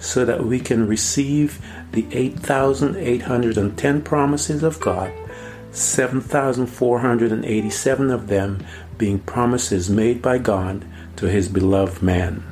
so that we can receive the 8,810 promises of God, 7,487 of them being promises made by God to his beloved man.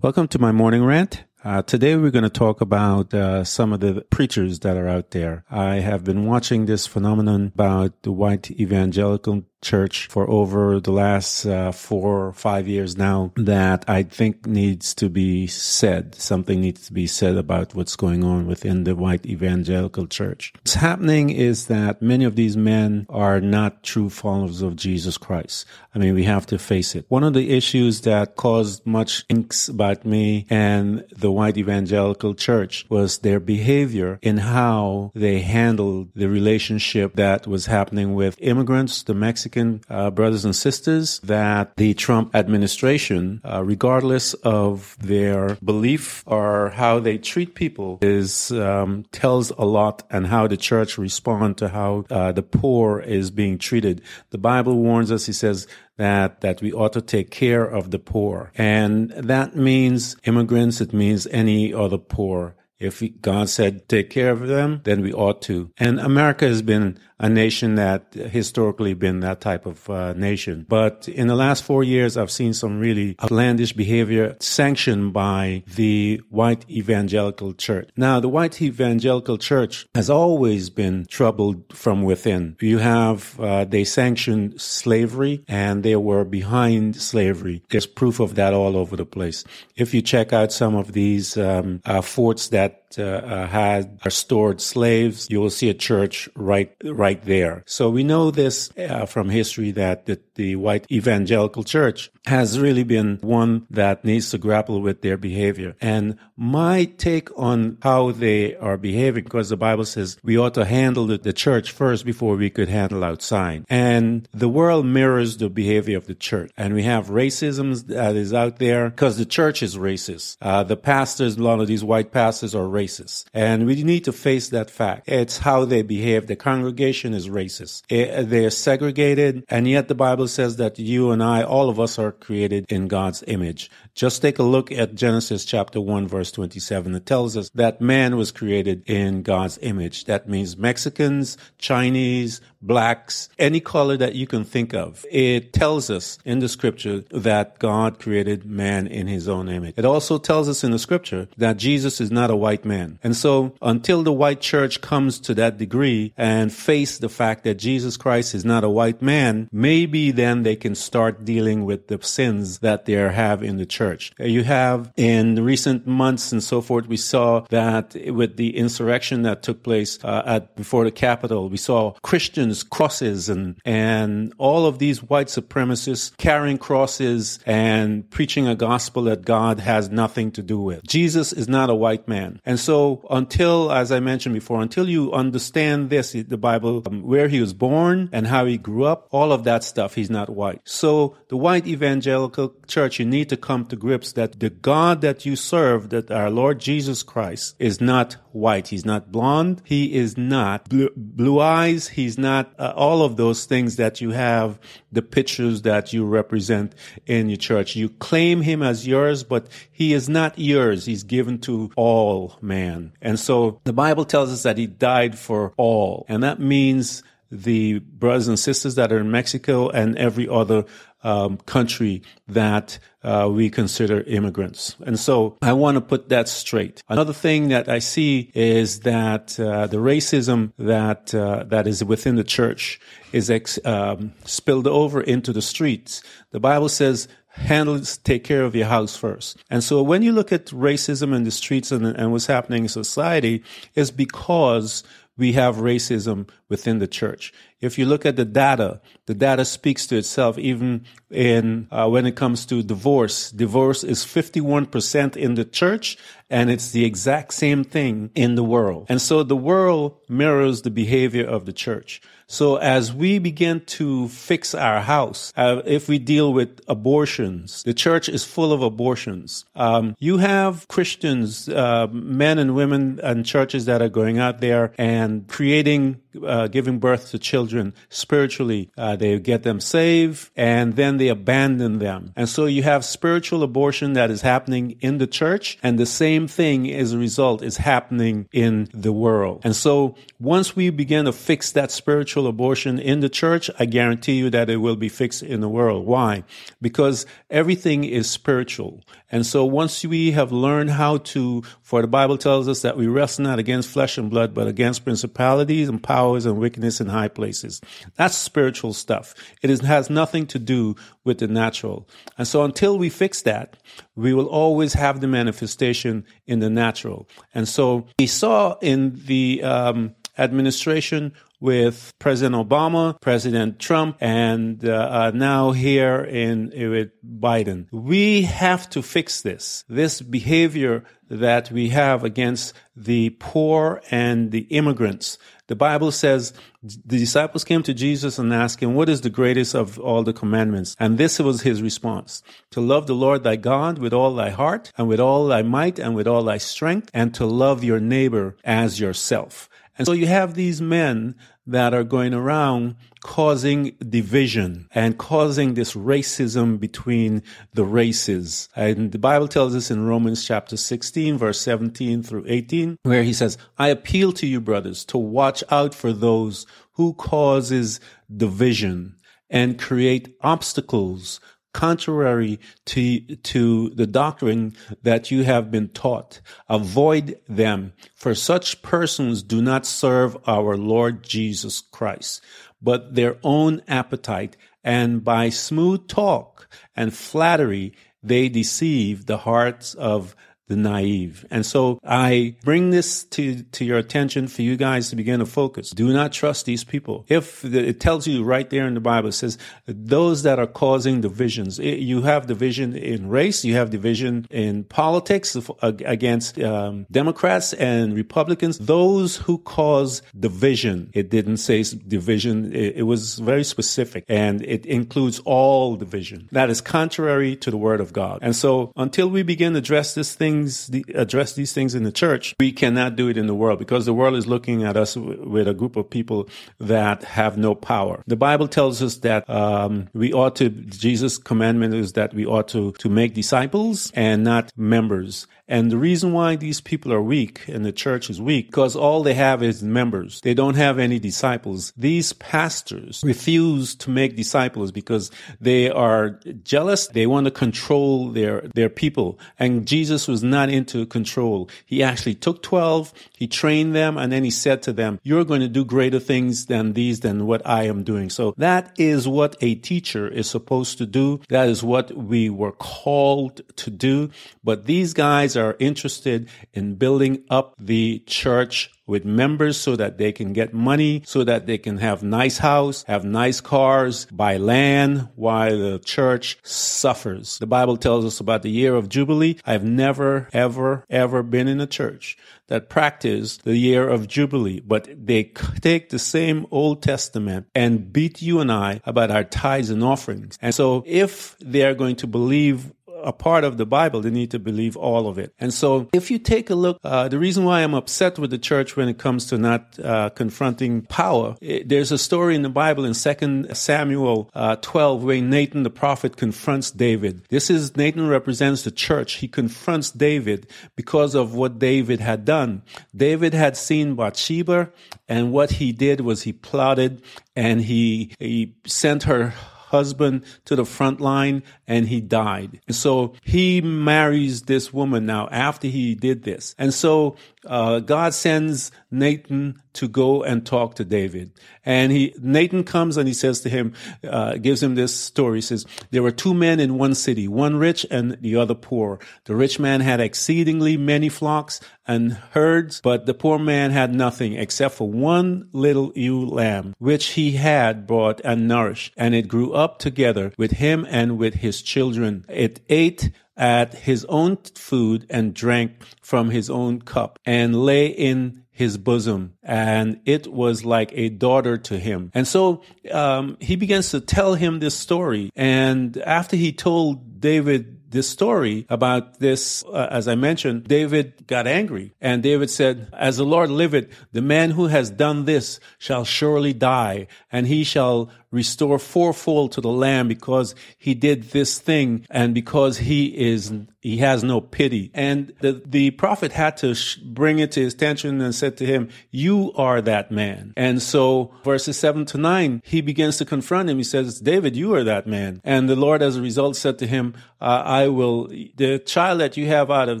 Welcome to my morning rant. Uh, today we're going to talk about uh, some of the preachers that are out there. I have been watching this phenomenon about the white evangelical church for over the last uh, four or five years now that I think needs to be said. Something needs to be said about what's going on within the white evangelical church. What's happening is that many of these men are not true followers of Jesus Christ. I mean, we have to face it. One of the issues that caused much inks about me and the white evangelical church was their behavior in how they handled the relationship that was happening with immigrants, the Mexicans, Mexican uh, brothers and sisters that the Trump administration, uh, regardless of their belief or how they treat people, is um, tells a lot and how the church respond to how uh, the poor is being treated. The Bible warns us. He says that that we ought to take care of the poor, and that means immigrants. It means any other poor. If God said take care of them, then we ought to. And America has been a nation that historically been that type of uh, nation. But in the last four years, I've seen some really outlandish behavior sanctioned by the white evangelical church. Now, the white evangelical church has always been troubled from within. You have, uh, they sanctioned slavery and they were behind slavery. There's proof of that all over the place. If you check out some of these um, uh, forts that uh, uh, had stored slaves, you will see a church right right there. So we know this uh, from history that the, the white evangelical church has really been one that needs to grapple with their behavior. And my take on how they are behaving, because the Bible says we ought to handle the, church first before we could handle outside. And the world mirrors the behavior of the church. And we have racism that is out there because the church is racist. Uh, the pastors, a lot of these white pastors are racist. And we need to face that fact. It's how they behave. The congregation is racist. It, they're segregated. And yet the Bible says that you and I, all of us are created in God's image. Just take a look at Genesis chapter 1 verse 27. It tells us that man was created in God's image. That means Mexicans, Chinese, blacks, any color that you can think of. It tells us in the scripture that God created man in his own image. It also tells us in the scripture that Jesus is not a white man. And so until the white church comes to that degree and face the fact that Jesus Christ is not a white man, maybe then they can start dealing with the sins that they have in the church. You have in recent months and so forth, we saw that with the insurrection that took place uh, at before the Capitol, we saw Christians crosses and and all of these white supremacists carrying crosses and preaching a gospel that God has nothing to do with. Jesus is not a white man, and so until, as I mentioned before, until you understand this, the Bible, um, where he was born and how he grew up, all of that stuff, not white. So the white evangelical church, you need to come to grips that the God that you serve, that our Lord Jesus Christ, is not white. He's not blonde. He is not blue, blue eyes. He's not uh, all of those things that you have, the pictures that you represent in your church. You claim him as yours, but he is not yours. He's given to all man. And so the Bible tells us that he died for all. And that means the brothers and sisters that are in Mexico and every other um, country that uh, we consider immigrants. And so I want to put that straight. Another thing that I see is that uh, the racism that uh, that is within the church is ex- um, spilled over into the streets. The Bible says handle take care of your house first. And so when you look at racism in the streets and, and what's happening in society is because we have racism within the church. If you look at the data, the data speaks to itself. Even in uh, when it comes to divorce, divorce is 51% in the church, and it's the exact same thing in the world. And so the world mirrors the behavior of the church. So as we begin to fix our house, uh, if we deal with abortions, the church is full of abortions. Um, you have Christians, uh, men and women and churches that are going out there and creating, uh, giving birth to children spiritually. Uh, they get them saved and then they abandon them. And so you have spiritual abortion that is happening in the church and the same thing as a result is happening in the world. And so once we begin to fix that spiritual abortion in the church, I guarantee you that it will be fixed in the world. Why? Because everything is spiritual. And so once we have learned how to, for the Bible tells us that we wrestle not against flesh and blood, but against principalities and powers and wickedness in high places. That's spiritual stuff. It is, has nothing to do with the natural. And so until we fix that, we will always have the manifestation in the natural. And so we saw in the um, administration with President Obama, President Trump, and uh, now here in with Biden. We have to fix this. This behavior that we have against the poor and the immigrants. The Bible says the disciples came to Jesus and asked him, What is the greatest of all the commandments? And this was his response to love the Lord thy God with all thy heart and with all thy might and with all thy strength, and to love your neighbor as yourself. And so you have these men that are going around causing division and causing this racism between the races. And the Bible tells us in Romans chapter 16, verse 17 through 18, where he says, I appeal to you, brothers, to watch out for those who causes division and create obstacles contrary to, to the doctrine that you have been taught. Avoid them, for such persons do not serve our Lord Jesus Christ, but their own appetite, and by smooth talk and flattery, they deceive the hearts of the naive. And so I bring this to, to your attention for you guys to begin to focus. Do not trust these people. If the, it tells you right there in the Bible, it says those that are causing divisions, it, you have division in race, you have division in politics against um, Democrats and Republicans. Those who cause division, it didn't say division, it, it was very specific and it includes all division. That is contrary to the word of God. And so until we begin to address this thing things, address these things in the church, we cannot do it in the world because the world is looking at us with a group of people that have no power. The Bible tells us that um, we ought to. Jesus' commandment is that we ought to to make disciples and not members. And the reason why these people are weak and the church is weak, because all they have is members. They don't have any disciples. These pastors refuse to make disciples because they are jealous. They want to control their, their people. And Jesus was not into control. He actually took 12, he trained them, and then he said to them, you're going to do greater things than these, than what I am doing. So that is what a teacher is supposed to do. That is what we were called to do. But these guys are interested in building up the church with members so that they can get money, so that they can have nice house, have nice cars, buy land while the church suffers. The Bible tells us about the year of Jubilee. I've never, ever, ever been in a church that practiced the year of Jubilee, but they take the same Old Testament and beat you and I about our tithes and offerings. And so if they're going to believe a part of the Bible, they need to believe all of it. And so if you take a look, uh, the reason why I'm upset with the church when it comes to not uh, confronting power, it, there's a story in the Bible in 2 Samuel uh, 12 where Nathan the prophet confronts David. This is, Nathan represents the church. He confronts David because of what David had done. David had seen Bathsheba and what he did was he plotted and he, he sent her husband to the front line and he died. So he marries this woman now after he did this. And so uh, God sends Nathan to go and talk to David. And he, Nathan comes and he says to him, uh, gives him this story. He says, there were two men in one city, one rich and the other poor. The rich man had exceedingly many flocks and herds, but the poor man had nothing except for one little ewe lamb, which he had brought and nourished. And it grew up together with him and with his children. It ate at his own food and drank from his own cup and lay in his bosom and it was like a daughter to him and so um, he begins to tell him this story and after he told david this story about this, uh, as I mentioned, David got angry. And David said, As the Lord liveth, the man who has done this shall surely die, and he shall restore fourfold to the lamb because he did this thing and because he is he has no pity. And the, the prophet had to sh- bring it to his attention and said to him you are that man. And so verses 7 to 9 he begins to confront him. He says david you are that man. And the lord as a result said to him uh, i will the child that you have out of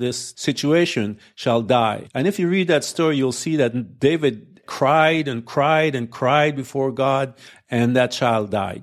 this situation shall die. And if you read that story you'll see that david cried and cried and cried before God, and that child died.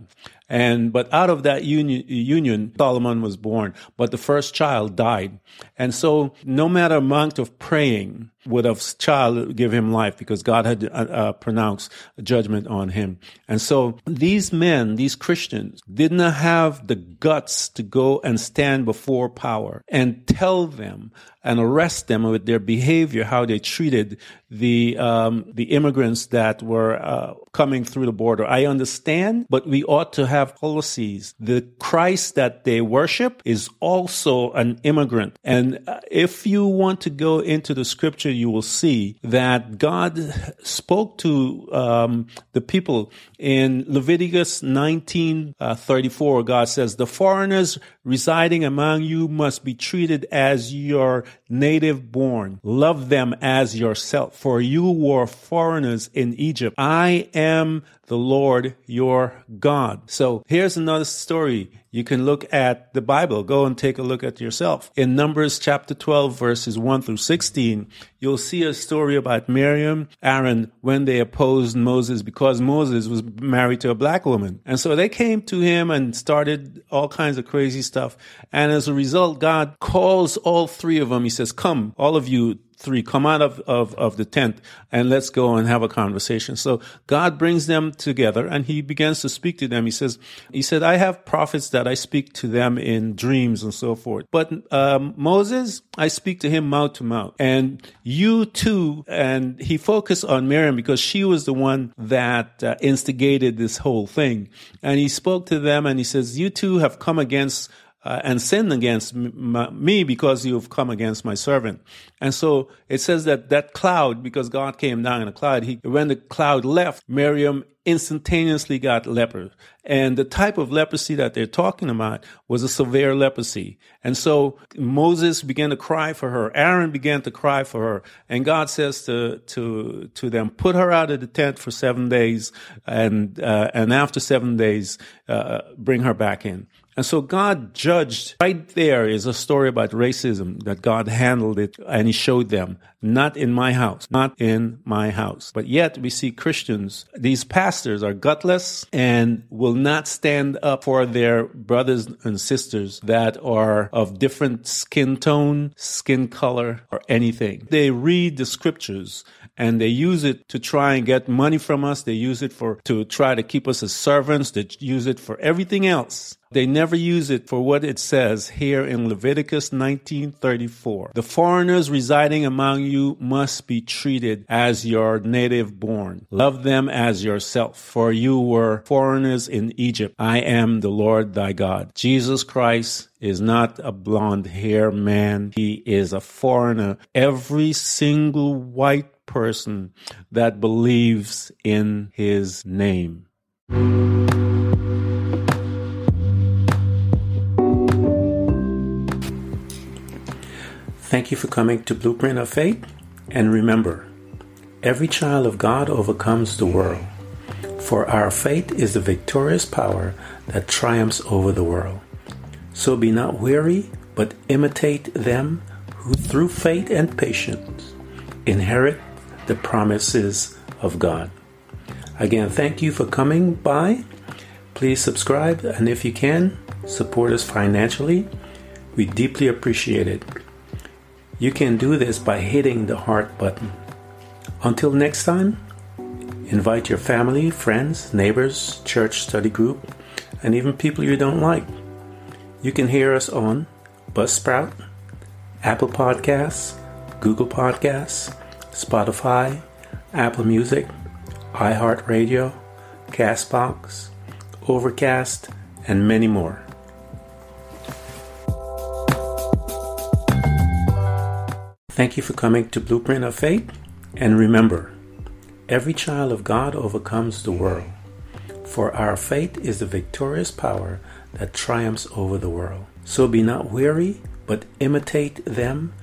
And, but out of that union, union, Solomon was born, but the first child died. And so no matter amount of praying, would have child give him life because God had uh, uh, pronounced judgment on him. And so these men, these Christians, did not have the guts to go and stand before power and tell them and arrest them with their behavior, how they treated the um, the immigrants that were uh, coming through the border. I understand, but we ought to have policies. The Christ that they worship is also an immigrant, and uh, if you want to go into the scripture you will see that God spoke to um, the people in Leviticus 19 uh, 34. God says, The foreigners residing among you must be treated as your native born. Love them as yourself, for you were foreigners in Egypt. I am the Lord your God. So here's another story. You can look at the Bible. Go and take a look at yourself. In Numbers chapter 12, verses 1 through 16, you'll see a story about Miriam, Aaron, when they opposed Moses because Moses was married to a black woman. And so they came to him and started all kinds of crazy stuff. And as a result, God calls all three of them. He says, come, all of you three, come out of, of, of the tent and let's go and have a conversation. So God brings them together and he begins to speak to them. He says, he said, I have prophets that I speak to them in dreams and so forth. But um, Moses, I speak to him mouth to mouth. And you too, and he focused on Miriam because she was the one that uh, instigated this whole thing. And he spoke to them and he says, you two have come against uh, and sinned against me because you've come against my servant. And so it says that that cloud, because God came down in a cloud, he, when the cloud left, Miriam instantaneously got leper. And the type of leprosy that they're talking about was a severe leprosy. And so Moses began to cry for her. Aaron began to cry for her. And God says to, to, to them, put her out of the tent for seven days. And, uh, and after seven days, uh, bring her back in. And so God judged right there is a story about racism that God handled it and he showed them, not in my house, not in my house. But yet we see Christians, these pastors are gutless and will not stand up for their brothers and sisters that are of different skin tone, skin color, or anything. They read the scriptures and they use it to try and get money from us. They use it for to try to keep us as servants. They use it for everything else. They never use it for what it says here in Leviticus 19:34. The foreigners residing among you must be treated as your native born. Love them as yourself, for you were foreigners in Egypt. I am the Lord thy God. Jesus Christ is not a blonde hair man. He is a foreigner. Every single white person that believes in his name. Thank you for coming to Blueprint of Faith. And remember, every child of God overcomes the world. For our faith is the victorious power that triumphs over the world. So be not weary, but imitate them who through faith and patience inherit the promises of God. Again, thank you for coming by. Please subscribe, and if you can, support us financially. We deeply appreciate it. You can do this by hitting the heart button. Until next time, invite your family, friends, neighbors, church study group, and even people you don't like. You can hear us on Buzzsprout, Apple Podcasts, Google Podcasts, Spotify, Apple Music, iHeartRadio, Castbox, Overcast, and many more. Thank you for coming to Blueprint of Faith. And remember, every child of God overcomes the world. For our faith is the victorious power that triumphs over the world. So be not weary, but imitate them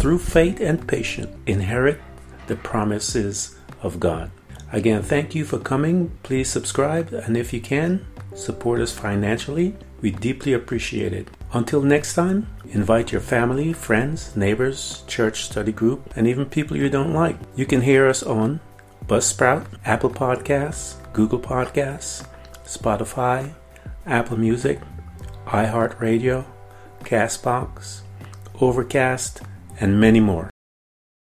through faith and patience inherit the promises of God. Again, thank you for coming. Please subscribe, and if you can, support us financially. We deeply appreciate it. Until next time, invite your family, friends, neighbors, church study group, and even people you don't like. You can hear us on Buzzsprout, Apple Podcasts, Google Podcasts, Spotify, Apple Music, iHeartRadio, Castbox, Overcast, and many more.